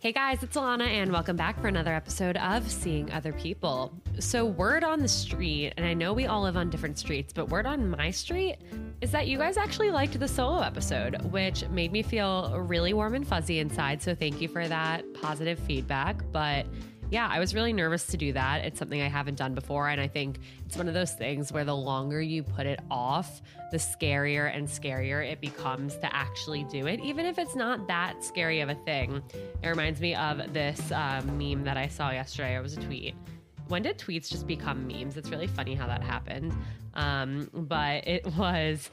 Hey guys, it's Alana, and welcome back for another episode of Seeing Other People. So, word on the street, and I know we all live on different streets, but word on my street is that you guys actually liked the solo episode, which made me feel really warm and fuzzy inside. So, thank you for that positive feedback. But yeah, I was really nervous to do that. It's something I haven't done before. And I think it's one of those things where the longer you put it off, the scarier and scarier it becomes to actually do it, even if it's not that scary of a thing. It reminds me of this uh, meme that I saw yesterday. It was a tweet. When did tweets just become memes? It's really funny how that happened. Um, but it was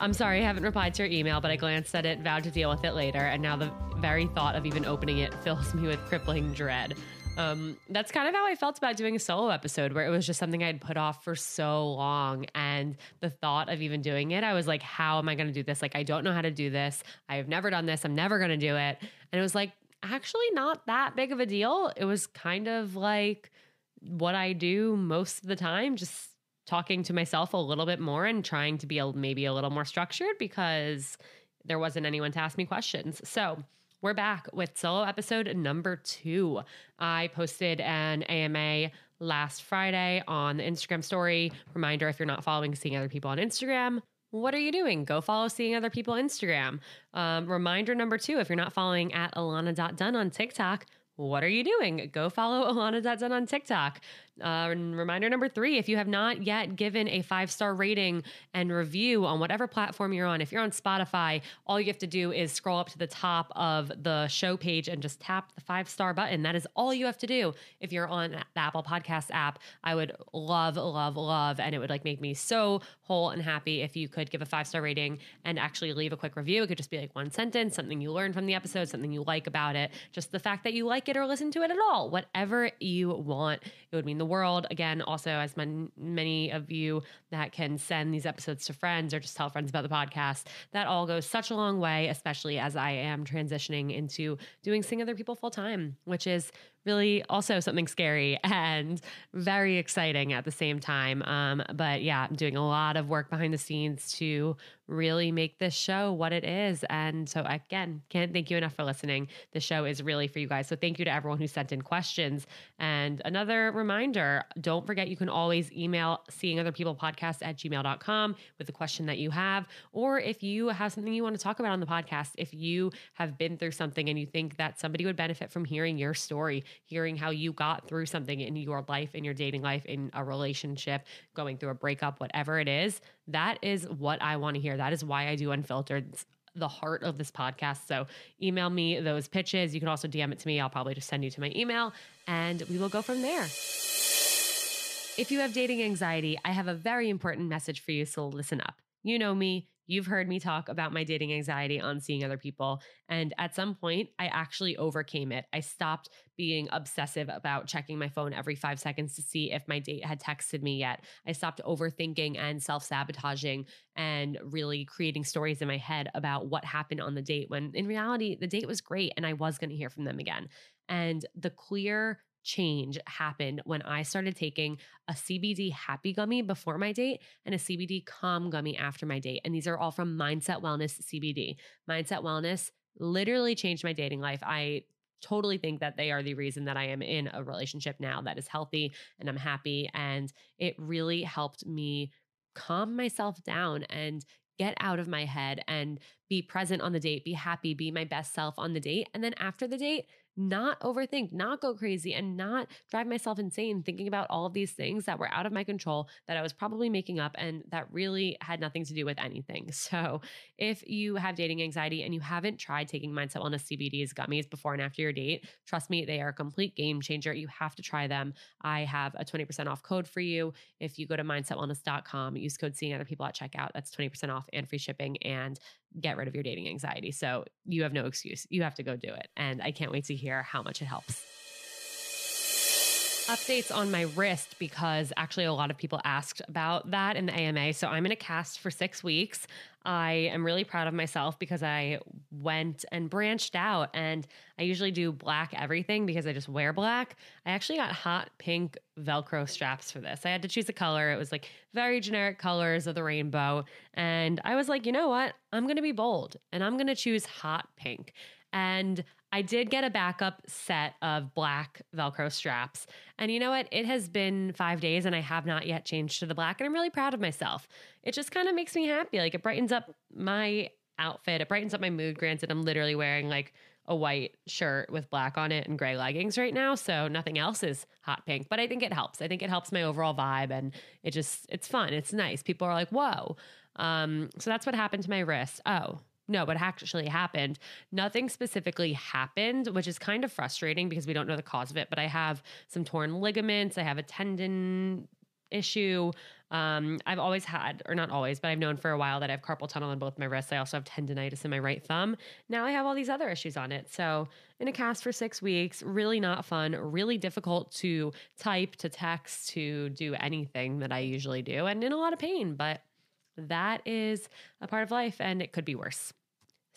I'm sorry, I haven't replied to your email, but I glanced at it, vowed to deal with it later, and now the very thought of even opening it fills me with crippling dread. Um, that's kind of how I felt about doing a solo episode where it was just something I'd put off for so long. And the thought of even doing it, I was like, how am I going to do this? Like, I don't know how to do this. I have never done this. I'm never going to do it. And it was like, actually, not that big of a deal. It was kind of like what I do most of the time, just talking to myself a little bit more and trying to be a, maybe a little more structured because there wasn't anyone to ask me questions. So, we're back with solo episode number two. I posted an AMA last Friday on the Instagram story. Reminder if you're not following Seeing Other People on Instagram, what are you doing? Go follow Seeing Other People Instagram. Um, reminder number two if you're not following at alana.dunn on TikTok, what are you doing? Go follow Alana.Dunn on TikTok. Uh, reminder number three if you have not yet given a five star rating and review on whatever platform you're on, if you're on Spotify, all you have to do is scroll up to the top of the show page and just tap the five star button. That is all you have to do. If you're on the Apple Podcast app, I would love, love, love, and it would like make me so whole and happy if you could give a five star rating and actually leave a quick review. It could just be like one sentence, something you learned from the episode, something you like about it, just the fact that you like it or listen to it at all, whatever you want. It would mean the world. Again, also, as man, many of you that can send these episodes to friends or just tell friends about the podcast, that all goes such a long way, especially as I am transitioning into doing Seeing Other People full time, which is really also something scary and very exciting at the same time. Um, but yeah, I'm doing a lot of work behind the scenes to really make this show what it is. And so, again, can't thank you enough for listening. The show is really for you guys. So, thank you to everyone who sent in questions. And another reminder don't forget you can always email seeing other people podcast at gmail.com with a question that you have. Or if you have something you want to talk about on the podcast, if you have been through something and you think that somebody would benefit from hearing your story, hearing how you got through something in your life, in your dating life, in a relationship, going through a breakup, whatever it is, that is what I want to hear. That is why I do Unfiltered. It's the heart of this podcast. So email me those pitches. You can also DM it to me. I'll probably just send you to my email and we will go from there. If you have dating anxiety, I have a very important message for you. So listen up. You know me. You've heard me talk about my dating anxiety on seeing other people. And at some point, I actually overcame it. I stopped being obsessive about checking my phone every five seconds to see if my date had texted me yet. I stopped overthinking and self sabotaging and really creating stories in my head about what happened on the date when in reality, the date was great and I was going to hear from them again. And the clear change happened when I started taking a CBD happy gummy before my date and a CBD calm gummy after my date. And these are all from Mindset Wellness CBD. Mindset Wellness literally changed my dating life. I totally think that they are the reason that I am in a relationship now that is healthy and I'm happy. And it really helped me calm myself down and get out of my head and be present on the date, be happy, be my best self on the date. And then after the date, not overthink, not go crazy, and not drive myself insane thinking about all of these things that were out of my control that I was probably making up and that really had nothing to do with anything. So, if you have dating anxiety and you haven't tried taking Mindset Wellness CBD's gummies before and after your date, trust me, they are a complete game changer. You have to try them. I have a 20% off code for you. If you go to mindsetwellness.com, use code seeing other people at checkout, that's 20% off and free shipping. And get rid of your dating anxiety. So you have no excuse. You have to go do it. And I can't wait to hear how much it helps. Updates on my wrist because actually a lot of people asked about that in the AMA. So I'm in a cast for six weeks. I am really proud of myself because I went and branched out and I usually do black everything because I just wear black. I actually got hot pink Velcro straps for this. I had to choose a color. It was like very generic colors of the rainbow. And I was like, you know what? I'm going to be bold and I'm going to choose hot pink. And I did get a backup set of black Velcro straps. And you know what? It has been five days and I have not yet changed to the black. And I'm really proud of myself. It just kind of makes me happy. Like it brightens up my outfit, it brightens up my mood. Granted, I'm literally wearing like a white shirt with black on it and gray leggings right now. So nothing else is hot pink, but I think it helps. I think it helps my overall vibe and it just, it's fun. It's nice. People are like, whoa. Um, so that's what happened to my wrist. Oh, no, what actually happened, nothing specifically happened, which is kind of frustrating because we don't know the cause of it. But I have some torn ligaments, I have a tendon issue. Um, I've always had, or not always, but I've known for a while that I have carpal tunnel in both my wrists. I also have tendonitis in my right thumb. Now I have all these other issues on it. So in a cast for six weeks, really not fun, really difficult to type, to text, to do anything that I usually do, and in a lot of pain. But that is a part of life and it could be worse.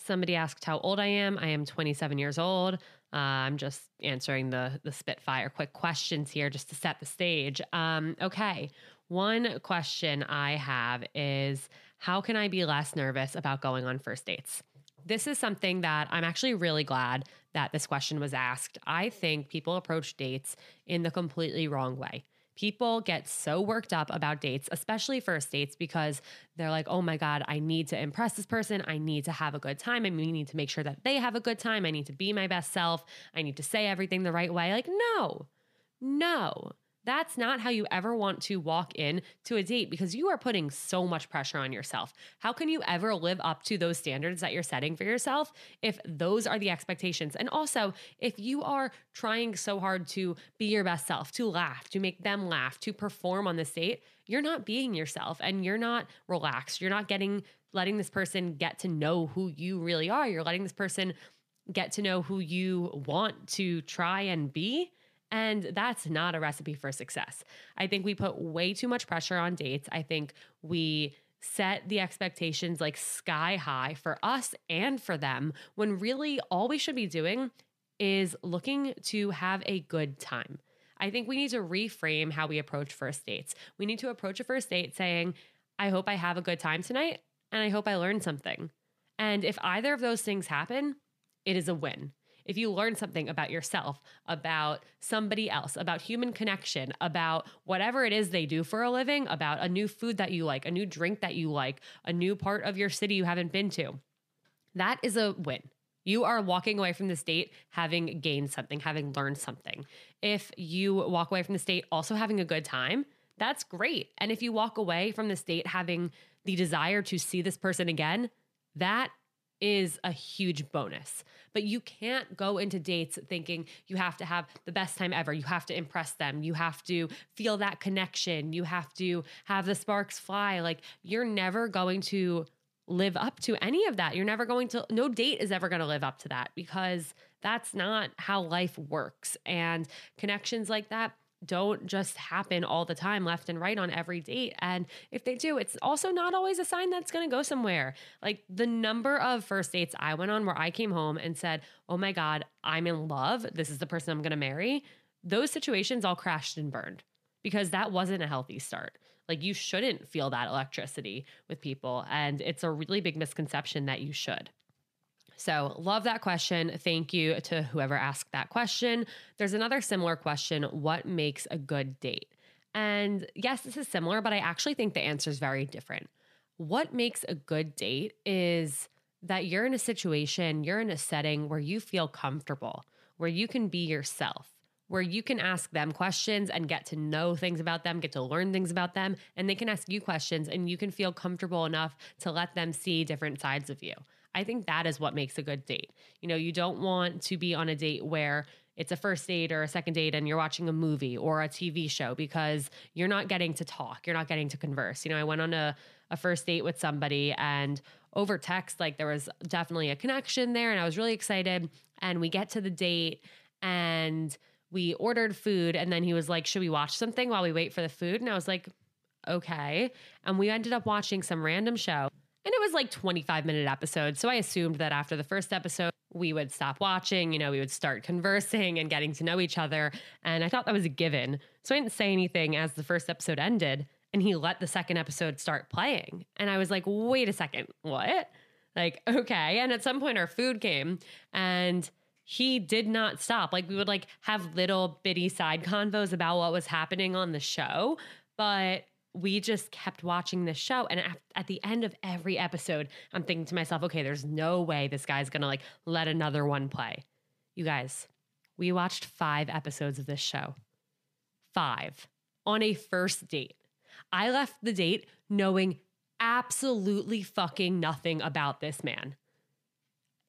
Somebody asked how old I am. I am 27 years old. Uh, I'm just answering the the Spitfire quick questions here just to set the stage. Um, okay, one question I have is how can I be less nervous about going on first dates? This is something that I'm actually really glad that this question was asked. I think people approach dates in the completely wrong way. People get so worked up about dates, especially first dates, because they're like, oh my God, I need to impress this person. I need to have a good time. We need to make sure that they have a good time. I need to be my best self. I need to say everything the right way. Like, no, no. That's not how you ever want to walk in to a date because you are putting so much pressure on yourself. How can you ever live up to those standards that you're setting for yourself if those are the expectations? And also, if you are trying so hard to be your best self, to laugh, to make them laugh, to perform on this date, you're not being yourself and you're not relaxed. You're not getting letting this person get to know who you really are. You're letting this person get to know who you want to try and be and that's not a recipe for success. I think we put way too much pressure on dates. I think we set the expectations like sky high for us and for them when really all we should be doing is looking to have a good time. I think we need to reframe how we approach first dates. We need to approach a first date saying, I hope I have a good time tonight and I hope I learn something. And if either of those things happen, it is a win if you learn something about yourself, about somebody else, about human connection, about whatever it is they do for a living, about a new food that you like, a new drink that you like, a new part of your city you haven't been to, that is a win. You are walking away from this date having gained something, having learned something. If you walk away from this date also having a good time, that's great. And if you walk away from this date having the desire to see this person again, that is a huge bonus. But you can't go into dates thinking you have to have the best time ever. You have to impress them. You have to feel that connection. You have to have the sparks fly. Like you're never going to live up to any of that. You're never going to, no date is ever going to live up to that because that's not how life works. And connections like that don't just happen all the time left and right on every date. And if they do, it's also not always a sign that's going to go somewhere. Like the number of first dates I went on where I came home and said, Oh my God, I'm in love. This is the person I'm going to marry. Those situations all crashed and burned because that wasn't a healthy start. Like you shouldn't feel that electricity with people. And it's a really big misconception that you should. So, love that question. Thank you to whoever asked that question. There's another similar question What makes a good date? And yes, this is similar, but I actually think the answer is very different. What makes a good date is that you're in a situation, you're in a setting where you feel comfortable, where you can be yourself, where you can ask them questions and get to know things about them, get to learn things about them, and they can ask you questions and you can feel comfortable enough to let them see different sides of you. I think that is what makes a good date. You know, you don't want to be on a date where it's a first date or a second date and you're watching a movie or a TV show because you're not getting to talk, you're not getting to converse. You know, I went on a, a first date with somebody and over text, like there was definitely a connection there and I was really excited. And we get to the date and we ordered food and then he was like, Should we watch something while we wait for the food? And I was like, Okay. And we ended up watching some random show. And it was like 25 minute episodes. So I assumed that after the first episode, we would stop watching, you know, we would start conversing and getting to know each other. And I thought that was a given. So I didn't say anything as the first episode ended. And he let the second episode start playing. And I was like, wait a second, what? Like, okay. And at some point, our food came and he did not stop. Like we would like have little bitty side convos about what was happening on the show, but we just kept watching this show and at, at the end of every episode i'm thinking to myself okay there's no way this guy's gonna like let another one play. You guys we watched five episodes of this show. Five. On a first date. I left the date knowing absolutely fucking nothing about this man.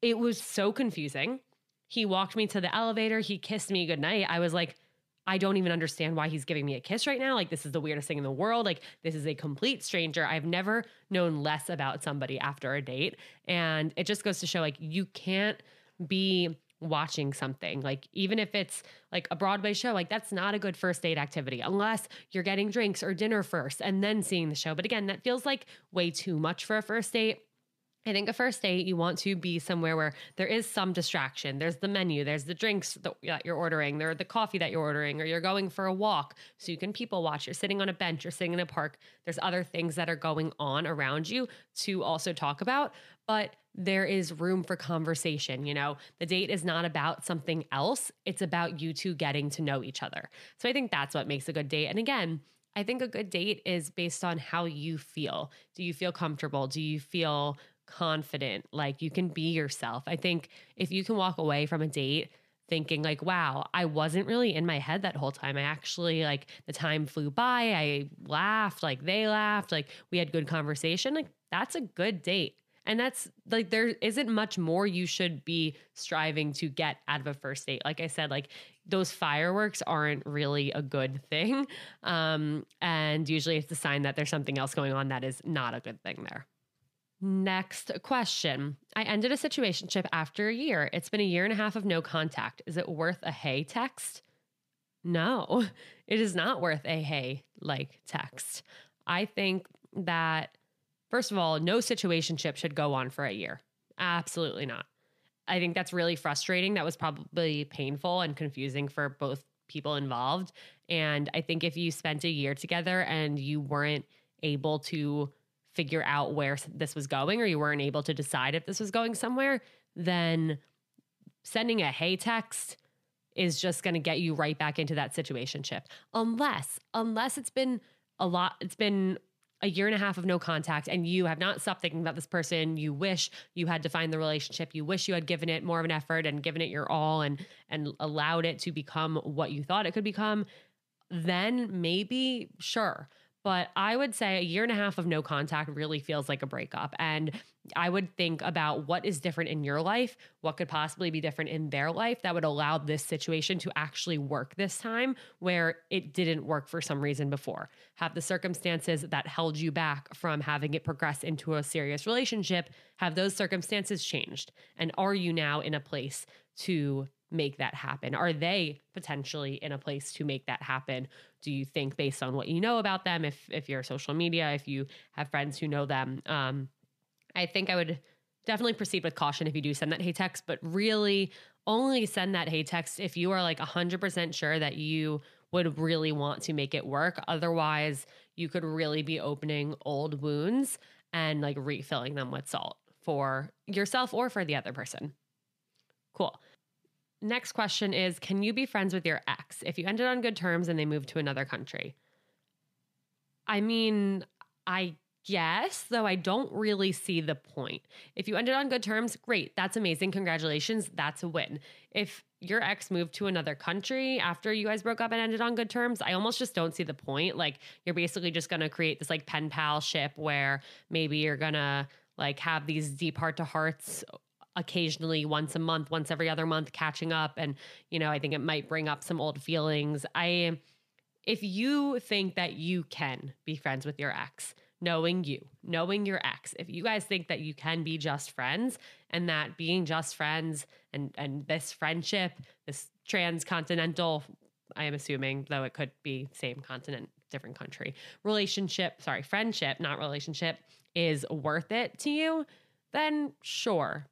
It was so confusing. He walked me to the elevator. He kissed me goodnight. I was like I don't even understand why he's giving me a kiss right now. Like, this is the weirdest thing in the world. Like, this is a complete stranger. I've never known less about somebody after a date. And it just goes to show, like, you can't be watching something like even if it's like a broadway show like that's not a good first date activity unless you're getting drinks or dinner first and then seeing the show but again that feels like way too much for a first date I think a first date, you want to be somewhere where there is some distraction. There's the menu, there's the drinks that you're ordering, there's the coffee that you're ordering, or you're going for a walk so you can people watch. You're sitting on a bench, you're sitting in a park. There's other things that are going on around you to also talk about, but there is room for conversation. You know, the date is not about something else, it's about you two getting to know each other. So I think that's what makes a good date. And again, I think a good date is based on how you feel. Do you feel comfortable? Do you feel confident, like you can be yourself. I think if you can walk away from a date thinking like wow i wasn't really in my head that whole time. I actually like the time flew by. I laughed like they laughed like we had good conversation like that's a good date. And that's like there isn't much more you should be striving to get out of a first date. Like i said like those fireworks aren't really a good thing um and usually it's a sign that there's something else going on that is not a good thing there Next question. I ended a situationship after a year. It's been a year and a half of no contact. Is it worth a hey text? No, it is not worth a hey like text. I think that, first of all, no situationship should go on for a year. Absolutely not. I think that's really frustrating. That was probably painful and confusing for both people involved. And I think if you spent a year together and you weren't able to figure out where this was going or you weren't able to decide if this was going somewhere, then sending a hey text is just going to get you right back into that situation ship. Unless unless it's been a lot it's been a year and a half of no contact and you have not stopped thinking about this person you wish you had defined the relationship you wish you had given it more of an effort and given it your all and and allowed it to become what you thought it could become then maybe sure but I would say a year and a half of no contact really feels like a breakup. And I would think about what is different in your life, what could possibly be different in their life that would allow this situation to actually work this time where it didn't work for some reason before. Have the circumstances that held you back from having it progress into a serious relationship, have those circumstances changed? And are you now in a place to make that happen? Are they potentially in a place to make that happen? Do you think based on what you know about them, if if you're social media, if you have friends who know them, um, I think I would definitely proceed with caution if you do send that hey text, but really only send that hey text if you are like 100% sure that you would really want to make it work. Otherwise, you could really be opening old wounds and like refilling them with salt for yourself or for the other person. Cool. Next question is Can you be friends with your ex if you ended on good terms and they moved to another country? I mean, I guess, though I don't really see the point. If you ended on good terms, great. That's amazing. Congratulations. That's a win. If your ex moved to another country after you guys broke up and ended on good terms, I almost just don't see the point. Like, you're basically just going to create this like pen pal ship where maybe you're going to like have these deep heart to hearts occasionally once a month, once every other month catching up and you know, I think it might bring up some old feelings. I if you think that you can be friends with your ex, knowing you, knowing your ex, if you guys think that you can be just friends and that being just friends and and this friendship, this transcontinental I am assuming, though it could be same continent, different country, relationship, sorry, friendship, not relationship, is worth it to you, then sure,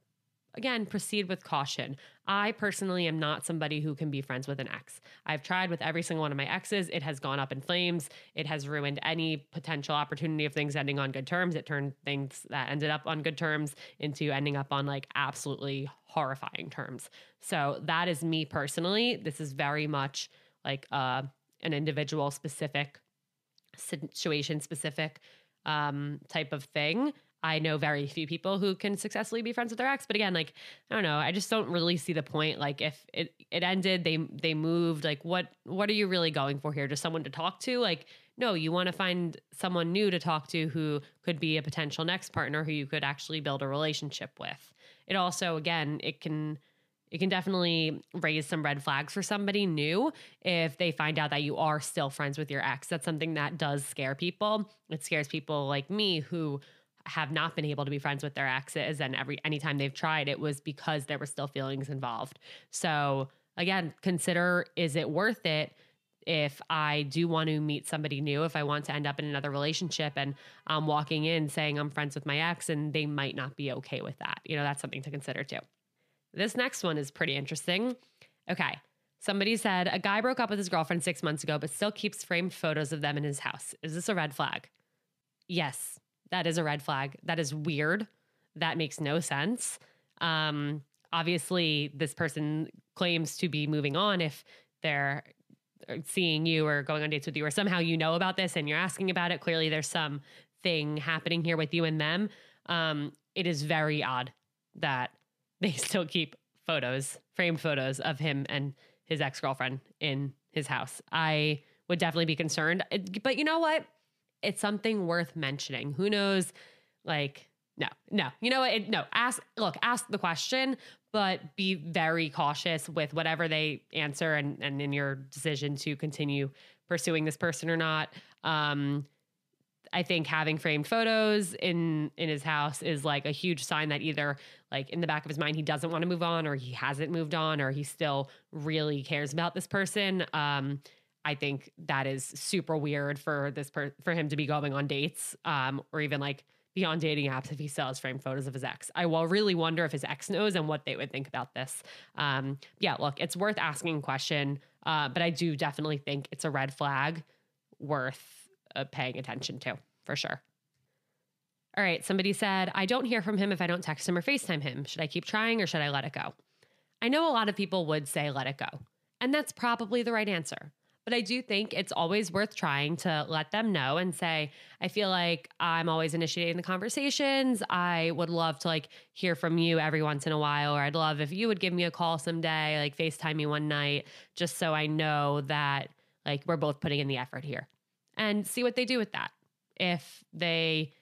again, proceed with caution. I personally am not somebody who can be friends with an ex. I've tried with every single one of my exes. It has gone up in flames. It has ruined any potential opportunity of things ending on good terms. It turned things that ended up on good terms into ending up on like absolutely horrifying terms. So that is me personally. This is very much like uh, an individual specific situation specific um, type of thing. I know very few people who can successfully be friends with their ex, but again, like I don't know, I just don't really see the point. Like if it it ended, they they moved. Like what what are you really going for here? Just someone to talk to? Like no, you want to find someone new to talk to who could be a potential next partner who you could actually build a relationship with. It also again, it can it can definitely raise some red flags for somebody new if they find out that you are still friends with your ex. That's something that does scare people. It scares people like me who have not been able to be friends with their exes and every anytime they've tried it was because there were still feelings involved. So again, consider is it worth it if I do want to meet somebody new, if I want to end up in another relationship and I'm walking in saying I'm friends with my ex and they might not be okay with that. You know, that's something to consider too. This next one is pretty interesting. Okay. Somebody said a guy broke up with his girlfriend six months ago, but still keeps framed photos of them in his house. Is this a red flag? Yes, that is a red flag. That is weird. That makes no sense. Um, obviously, this person claims to be moving on if they're seeing you or going on dates with you, or somehow you know about this and you're asking about it. Clearly, there's some thing happening here with you and them. Um, it is very odd that they still keep photos, framed photos of him and his ex girlfriend in his house. I would definitely be concerned. But you know what? It's something worth mentioning. Who knows? Like, no, no. You know what? It, no, ask, look, ask the question, but be very cautious with whatever they answer and, and in your decision to continue pursuing this person or not. Um, I think having framed photos in in his house is like a huge sign that either like in the back of his mind he doesn't want to move on or he hasn't moved on or he still really cares about this person. Um, I think that is super weird for this per- for him to be going on dates um, or even like be on dating apps if he sells framed photos of his ex. I will really wonder if his ex knows and what they would think about this. Um, yeah, look, it's worth asking a question, uh, but I do definitely think it's a red flag worth uh, paying attention to for sure. All right, somebody said, I don't hear from him if I don't text him or FaceTime him. Should I keep trying or should I let it go? I know a lot of people would say let it go, and that's probably the right answer. But I do think it's always worth trying to let them know and say, I feel like I'm always initiating the conversations. I would love to like hear from you every once in a while, or I'd love if you would give me a call someday, like FaceTime me one night, just so I know that like we're both putting in the effort here and see what they do with that if they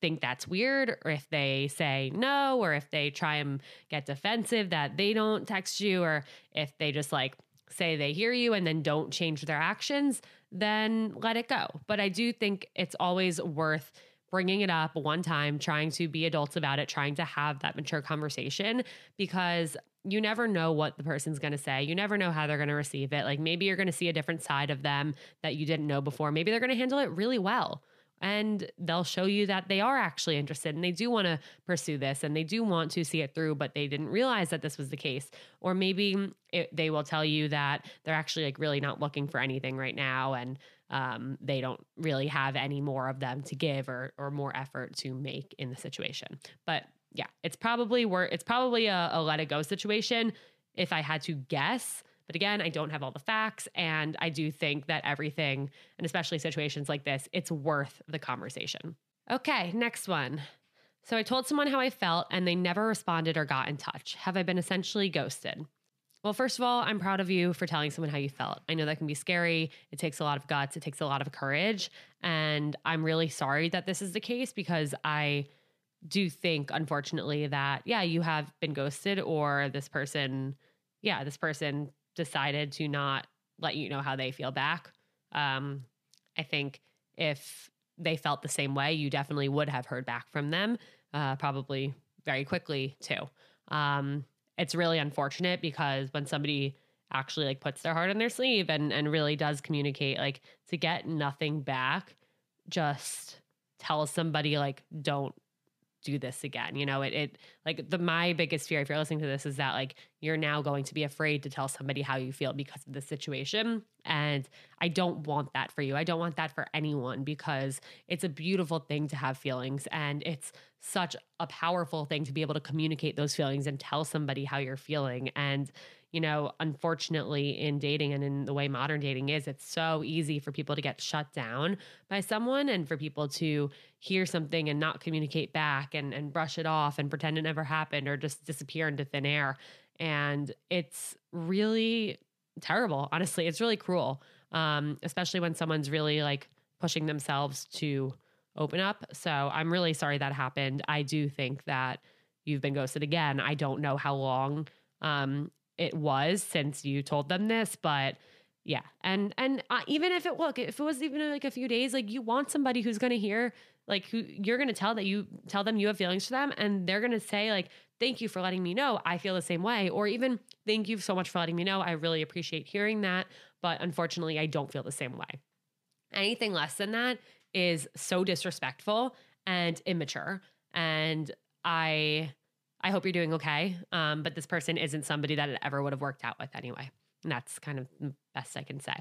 think that's weird or if they say no or if they try and get defensive that they don't text you or if they just like say they hear you and then don't change their actions then let it go but i do think it's always worth bringing it up one time trying to be adults about it trying to have that mature conversation because you never know what the person's going to say. You never know how they're going to receive it. Like maybe you're going to see a different side of them that you didn't know before. Maybe they're going to handle it really well and they'll show you that they are actually interested and they do want to pursue this and they do want to see it through but they didn't realize that this was the case. Or maybe it, they will tell you that they're actually like really not looking for anything right now and um, they don't really have any more of them to give or or more effort to make in the situation. But yeah it's probably worth it's probably a, a let it go situation. If i had to guess but again, I don't have all the facts. And I do think that everything, and especially situations like this, it's worth the conversation. Okay, next one. So I told someone how I felt and they never responded or got in touch. Have I been essentially ghosted? Well, first of all, I'm proud of you for telling someone how you felt. I know that can be scary. It takes a lot of guts, it takes a lot of courage. And I'm really sorry that this is the case because I do think, unfortunately, that, yeah, you have been ghosted or this person, yeah, this person decided to not let you know how they feel back. Um, I think if they felt the same way, you definitely would have heard back from them, uh, probably very quickly too. Um, it's really unfortunate because when somebody actually like puts their heart on their sleeve and and really does communicate, like to get nothing back, just tell somebody like don't do this again. You know, it, it like the my biggest fear if you're listening to this is that like you're now going to be afraid to tell somebody how you feel because of the situation and I don't want that for you. I don't want that for anyone because it's a beautiful thing to have feelings and it's such a powerful thing to be able to communicate those feelings and tell somebody how you're feeling and you know, unfortunately, in dating and in the way modern dating is, it's so easy for people to get shut down by someone and for people to hear something and not communicate back and, and brush it off and pretend it never happened or just disappear into thin air. And it's really terrible. Honestly, it's really cruel, um, especially when someone's really like pushing themselves to open up. So I'm really sorry that happened. I do think that you've been ghosted again. I don't know how long um, it was since you told them this, but yeah. And and uh, even if it look, if it was even like a few days, like you want somebody who's going to hear like who you're going to tell that you tell them you have feelings for them and they're going to say like thank you for letting me know. I feel the same way or even thank you so much for letting me know. I really appreciate hearing that, but unfortunately I don't feel the same way. Anything less than that is so disrespectful and immature and I I hope you're doing okay. Um, but this person isn't somebody that it ever would have worked out with anyway. And that's kind of the best I can say.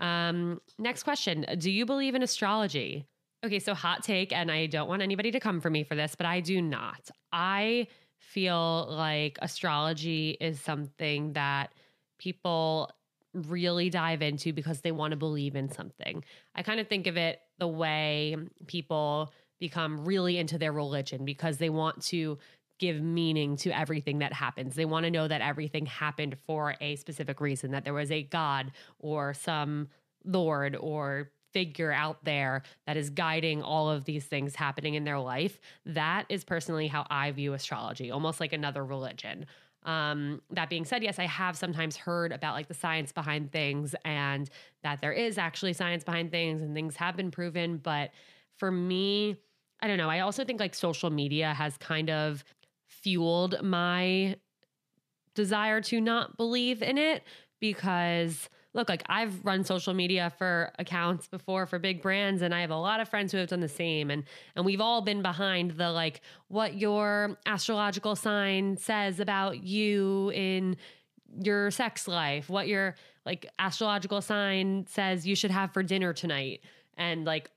Um, next question Do you believe in astrology? Okay, so hot take, and I don't want anybody to come for me for this, but I do not. I feel like astrology is something that people really dive into because they want to believe in something. I kind of think of it the way people become really into their religion because they want to give meaning to everything that happens. They want to know that everything happened for a specific reason, that there was a God or some Lord or figure out there that is guiding all of these things happening in their life. That is personally how I view astrology, almost like another religion. Um, that being said, yes, I have sometimes heard about like the science behind things and that there is actually science behind things and things have been proven. But for me, I don't know. I also think like social media has kind of fueled my desire to not believe in it because look like I've run social media for accounts before for big brands and I have a lot of friends who have done the same and and we've all been behind the like what your astrological sign says about you in your sex life what your like astrological sign says you should have for dinner tonight and like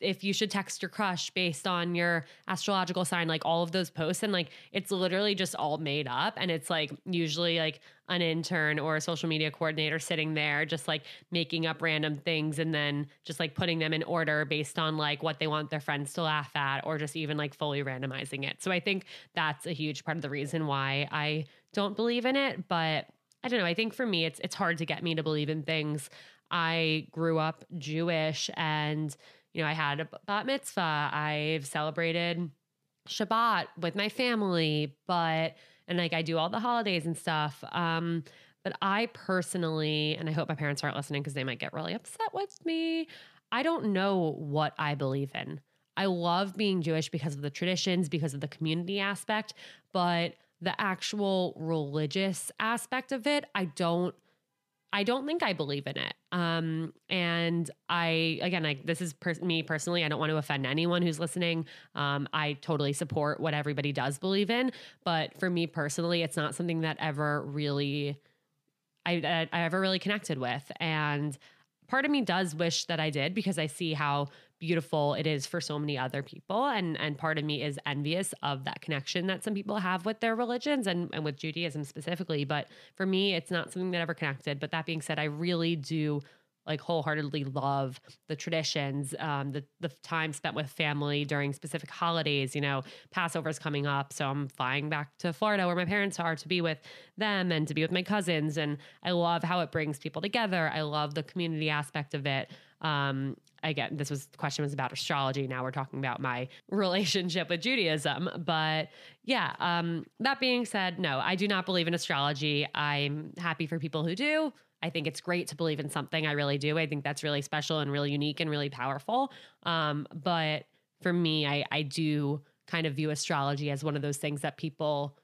if you should text your crush based on your astrological sign, like all of those posts. And like it's literally just all made up. And it's like usually like an intern or a social media coordinator sitting there just like making up random things and then just like putting them in order based on like what they want their friends to laugh at or just even like fully randomizing it. So I think that's a huge part of the reason why I don't believe in it. But I don't know. I think for me, it's it's hard to get me to believe in things. I grew up Jewish and you know, I had a bat mitzvah. I've celebrated Shabbat with my family, but and like I do all the holidays and stuff. Um, but I personally, and I hope my parents aren't listening because they might get really upset with me. I don't know what I believe in. I love being Jewish because of the traditions, because of the community aspect, but the actual religious aspect of it, I don't I don't think I believe in it. Um, and I, again, like this is per- me personally. I don't want to offend anyone who's listening. Um, I totally support what everybody does believe in, but for me personally, it's not something that ever really, I, I, I ever really connected with. And part of me does wish that I did because I see how beautiful it is for so many other people. And and part of me is envious of that connection that some people have with their religions and, and with Judaism specifically. But for me it's not something that ever connected. But that being said I really do like wholeheartedly love the traditions, um, the the time spent with family during specific holidays. You know, Passover's coming up, so I'm flying back to Florida where my parents are to be with them and to be with my cousins. And I love how it brings people together. I love the community aspect of it. Um, again, this was the question was about astrology. Now we're talking about my relationship with Judaism. But yeah, um, that being said, no, I do not believe in astrology. I'm happy for people who do. I think it's great to believe in something. I really do. I think that's really special and really unique and really powerful. Um, but for me, I, I do kind of view astrology as one of those things that people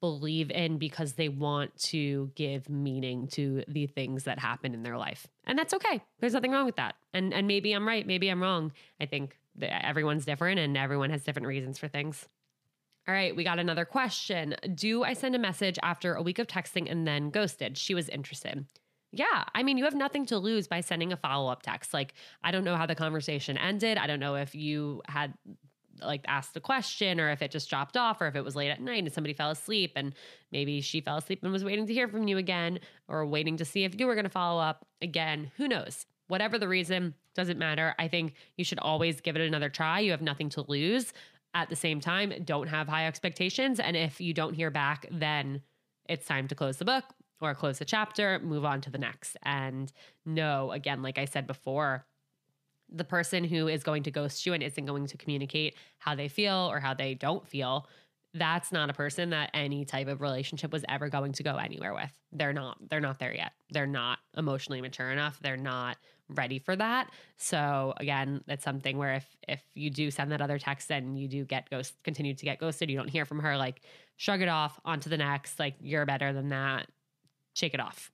believe in because they want to give meaning to the things that happen in their life. And that's okay. There's nothing wrong with that. And and maybe I'm right, maybe I'm wrong. I think everyone's different and everyone has different reasons for things. All right, we got another question. Do I send a message after a week of texting and then ghosted? She was interested. Yeah, I mean, you have nothing to lose by sending a follow up text. Like, I don't know how the conversation ended. I don't know if you had like asked the question or if it just dropped off or if it was late at night and somebody fell asleep and maybe she fell asleep and was waiting to hear from you again or waiting to see if you were going to follow up again. Who knows? Whatever the reason, doesn't matter. I think you should always give it another try. You have nothing to lose. At the same time, don't have high expectations. And if you don't hear back, then it's time to close the book or close the chapter, move on to the next. And no, again, like I said before, the person who is going to ghost you and isn't going to communicate how they feel or how they don't feel, that's not a person that any type of relationship was ever going to go anywhere with. They're not they're not there yet. They're not emotionally mature enough. They're not ready for that. So again, it's something where if if you do send that other text and you do get ghost continue to get ghosted, you don't hear from her, like shrug it off onto the next, like you're better than that. Shake it off.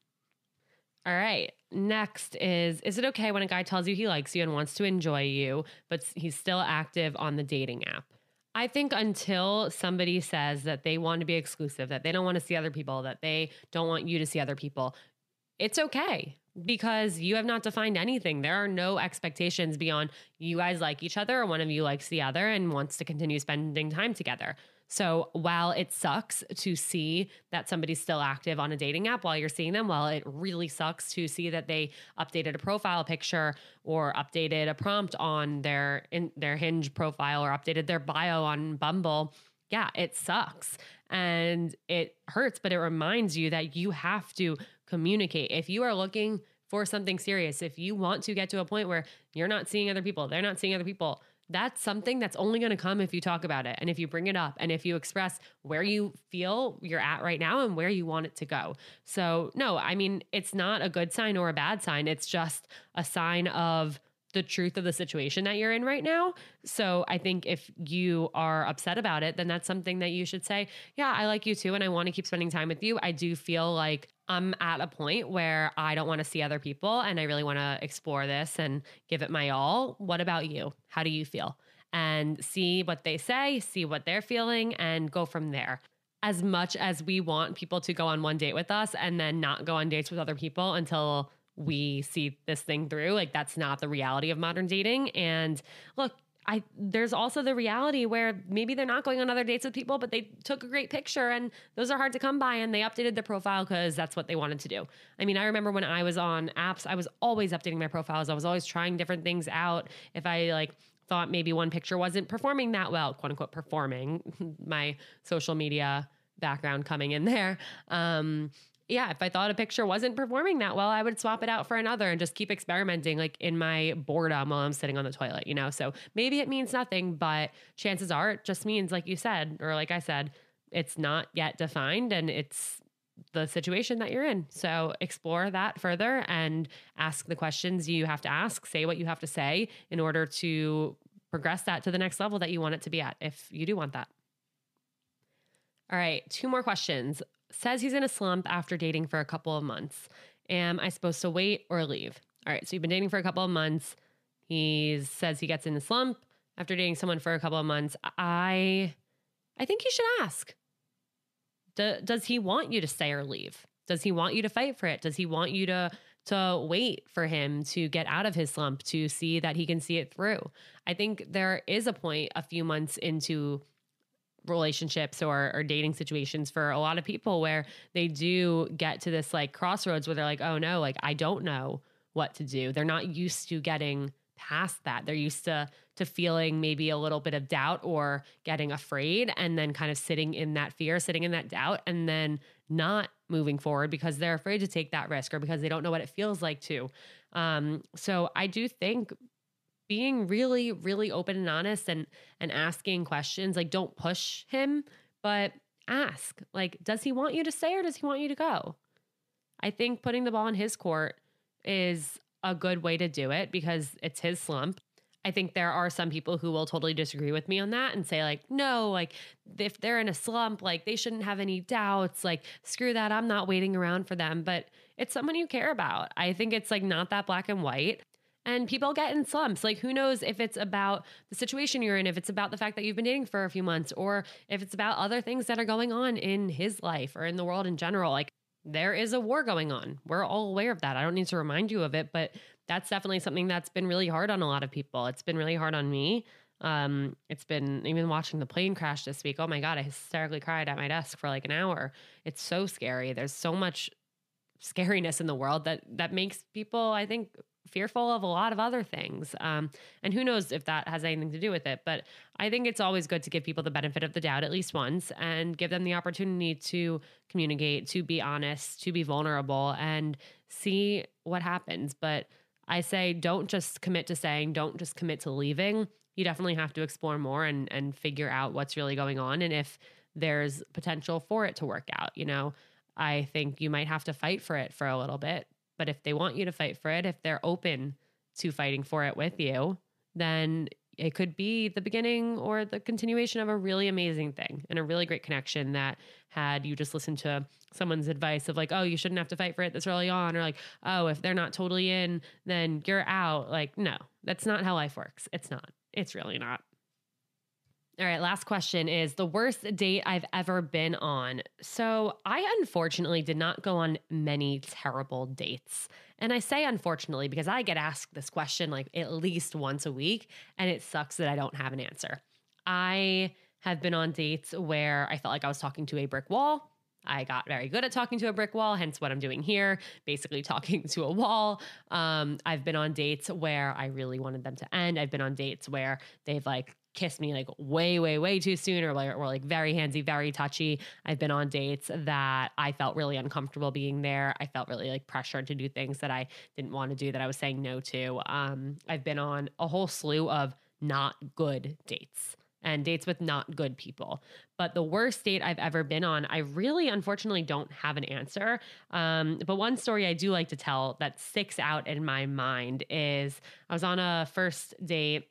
All right. Next is Is it okay when a guy tells you he likes you and wants to enjoy you, but he's still active on the dating app? I think until somebody says that they want to be exclusive, that they don't want to see other people, that they don't want you to see other people, it's okay because you have not defined anything. There are no expectations beyond you guys like each other or one of you likes the other and wants to continue spending time together. So while it sucks to see that somebody's still active on a dating app while you're seeing them, while it really sucks to see that they updated a profile picture or updated a prompt on their in their Hinge profile or updated their bio on Bumble, yeah, it sucks and it hurts, but it reminds you that you have to communicate. If you are looking for something serious, if you want to get to a point where you're not seeing other people, they're not seeing other people, that's something that's only going to come if you talk about it and if you bring it up and if you express where you feel you're at right now and where you want it to go. So, no, I mean, it's not a good sign or a bad sign. It's just a sign of the truth of the situation that you're in right now. So I think if you are upset about it, then that's something that you should say, Yeah, I like you too. And I want to keep spending time with you. I do feel like I'm at a point where I don't want to see other people and I really want to explore this and give it my all. What about you? How do you feel? And see what they say, see what they're feeling, and go from there. As much as we want people to go on one date with us and then not go on dates with other people until we see this thing through, like that's not the reality of modern dating. And look, I there's also the reality where maybe they're not going on other dates with people, but they took a great picture and those are hard to come by and they updated their profile because that's what they wanted to do. I mean, I remember when I was on apps, I was always updating my profiles. I was always trying different things out. If I like thought maybe one picture wasn't performing that well, quote unquote performing, my social media background coming in there. Um, yeah, if I thought a picture wasn't performing that well, I would swap it out for another and just keep experimenting like in my boredom while I'm sitting on the toilet, you know? So maybe it means nothing, but chances are it just means, like you said, or like I said, it's not yet defined and it's the situation that you're in. So explore that further and ask the questions you have to ask, say what you have to say in order to progress that to the next level that you want it to be at if you do want that. All right, two more questions says he's in a slump after dating for a couple of months. Am I supposed to wait or leave? All right, so you've been dating for a couple of months. He says he gets in a slump after dating someone for a couple of months. I I think you should ask. Do, does he want you to stay or leave? Does he want you to fight for it? Does he want you to to wait for him to get out of his slump to see that he can see it through? I think there is a point a few months into relationships or, or dating situations for a lot of people where they do get to this like crossroads where they're like, oh no, like I don't know what to do. They're not used to getting past that. They're used to to feeling maybe a little bit of doubt or getting afraid and then kind of sitting in that fear, sitting in that doubt and then not moving forward because they're afraid to take that risk or because they don't know what it feels like to. Um, so I do think being really really open and honest and and asking questions like don't push him but ask like does he want you to stay or does he want you to go i think putting the ball in his court is a good way to do it because it's his slump I think there are some people who will totally disagree with me on that and say, like, no, like, if they're in a slump, like, they shouldn't have any doubts. Like, screw that. I'm not waiting around for them. But it's someone you care about. I think it's like not that black and white. And people get in slumps. Like, who knows if it's about the situation you're in, if it's about the fact that you've been dating for a few months, or if it's about other things that are going on in his life or in the world in general. Like, there is a war going on. We're all aware of that. I don't need to remind you of it, but that's definitely something that's been really hard on a lot of people. It's been really hard on me. Um, it's been even watching the plane crash this week. Oh my God, I hysterically cried at my desk for like an hour. It's so scary. There's so much scariness in the world that that makes people, I think, fearful of a lot of other things. Um, and who knows if that has anything to do with it. But I think it's always good to give people the benefit of the doubt at least once and give them the opportunity to communicate, to be honest, to be vulnerable, and see what happens. But I say don't just commit to saying, don't just commit to leaving. You definitely have to explore more and and figure out what's really going on and if there's potential for it to work out, you know. I think you might have to fight for it for a little bit, but if they want you to fight for it, if they're open to fighting for it with you, then it could be the beginning or the continuation of a really amazing thing and a really great connection that had you just listened to someone's advice of like, oh, you shouldn't have to fight for it this early on, or like, oh, if they're not totally in, then you're out. Like, no, that's not how life works. It's not. It's really not. All right, last question is the worst date I've ever been on. So, I unfortunately did not go on many terrible dates. And I say unfortunately because I get asked this question like at least once a week, and it sucks that I don't have an answer. I have been on dates where I felt like I was talking to a brick wall. I got very good at talking to a brick wall, hence what I'm doing here, basically talking to a wall. Um, I've been on dates where I really wanted them to end. I've been on dates where they've like kissed me like way, way, way too soon or like, or like very handsy, very touchy. I've been on dates that I felt really uncomfortable being there. I felt really like pressured to do things that I didn't want to do that I was saying no to. Um, I've been on a whole slew of not good dates and dates with not good people. But the worst date I've ever been on, I really unfortunately don't have an answer. Um, but one story I do like to tell that sticks out in my mind is I was on a first date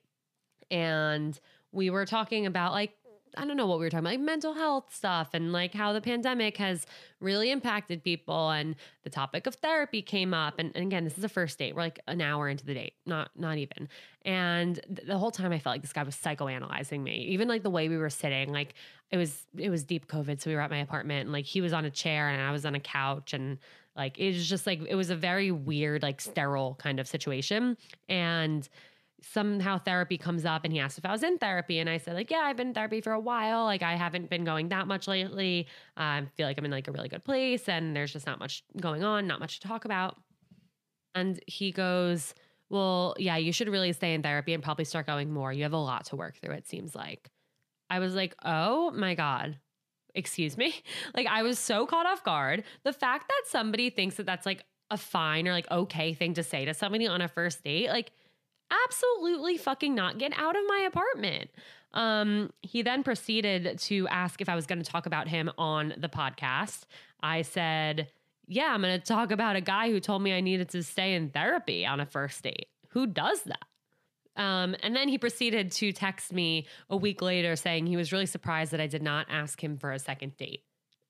and we were talking about like I don't know what we were talking about, like mental health stuff and like how the pandemic has really impacted people. And the topic of therapy came up. And, and, again, this is a first date. We're like an hour into the date, not not even. And th- the whole time I felt like this guy was psychoanalyzing me. Even like the way we were sitting, like it was it was deep COVID. So we were at my apartment and like he was on a chair and I was on a couch and like it was just like it was a very weird, like sterile kind of situation. And somehow therapy comes up and he asked if I was in therapy. And I said, like, yeah, I've been in therapy for a while. Like, I haven't been going that much lately. I feel like I'm in like a really good place and there's just not much going on, not much to talk about. And he goes, well, yeah, you should really stay in therapy and probably start going more. You have a lot to work through, it seems like. I was like, oh my God, excuse me. Like, I was so caught off guard. The fact that somebody thinks that that's like a fine or like okay thing to say to somebody on a first date, like, absolutely fucking not get out of my apartment. Um, he then proceeded to ask if I was going to talk about him on the podcast. I said, Yeah, I'm going to talk about a guy who told me I needed to stay in therapy on a first date. Who does that? Um, and then he proceeded to text me a week later saying he was really surprised that I did not ask him for a second date.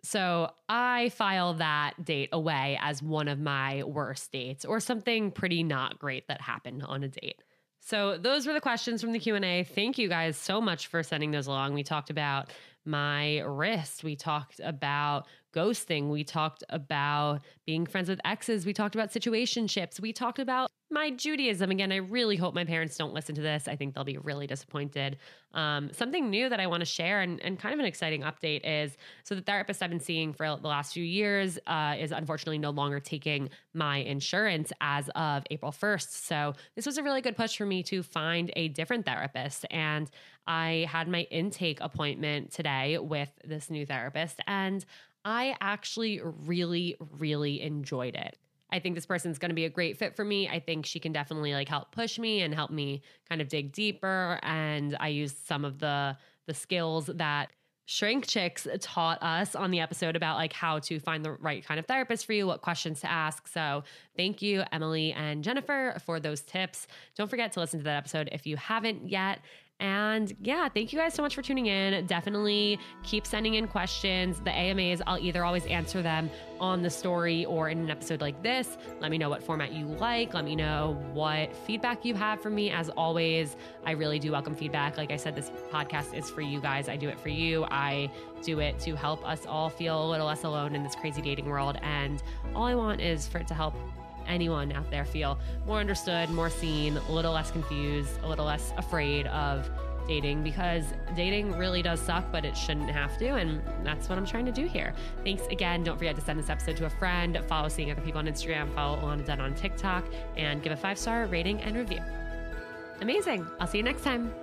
So I file that date away as one of my worst dates or something pretty not great that happened on a date. So those were the questions from the Q&A. Thank you guys so much for sending those along. We talked about my wrist. We talked about ghosting. We talked about being friends with exes. We talked about situationships. We talked about my Judaism. Again, I really hope my parents don't listen to this. I think they'll be really disappointed. Um, something new that I want to share and, and kind of an exciting update is so the therapist I've been seeing for the last few years uh, is unfortunately no longer taking my insurance as of April 1st. So this was a really good push for me to find a different therapist. And I had my intake appointment today with this new therapist. And I actually really, really enjoyed it. I think this person's going to be a great fit for me. I think she can definitely like help push me and help me kind of dig deeper. And I used some of the the skills that Shrink Chicks taught us on the episode about like how to find the right kind of therapist for you, what questions to ask. So, thank you, Emily and Jennifer, for those tips. Don't forget to listen to that episode if you haven't yet. And yeah, thank you guys so much for tuning in. Definitely keep sending in questions. The AMAs, I'll either always answer them on the story or in an episode like this. Let me know what format you like. Let me know what feedback you have for me. As always, I really do welcome feedback. Like I said, this podcast is for you guys. I do it for you. I do it to help us all feel a little less alone in this crazy dating world. And all I want is for it to help anyone out there feel more understood, more seen, a little less confused, a little less afraid of dating because dating really does suck, but it shouldn't have to. And that's what I'm trying to do here. Thanks again. Don't forget to send this episode to a friend, follow Seeing Other People on Instagram, follow Alana Dunn on TikTok, and give a five star rating and review. Amazing. I'll see you next time.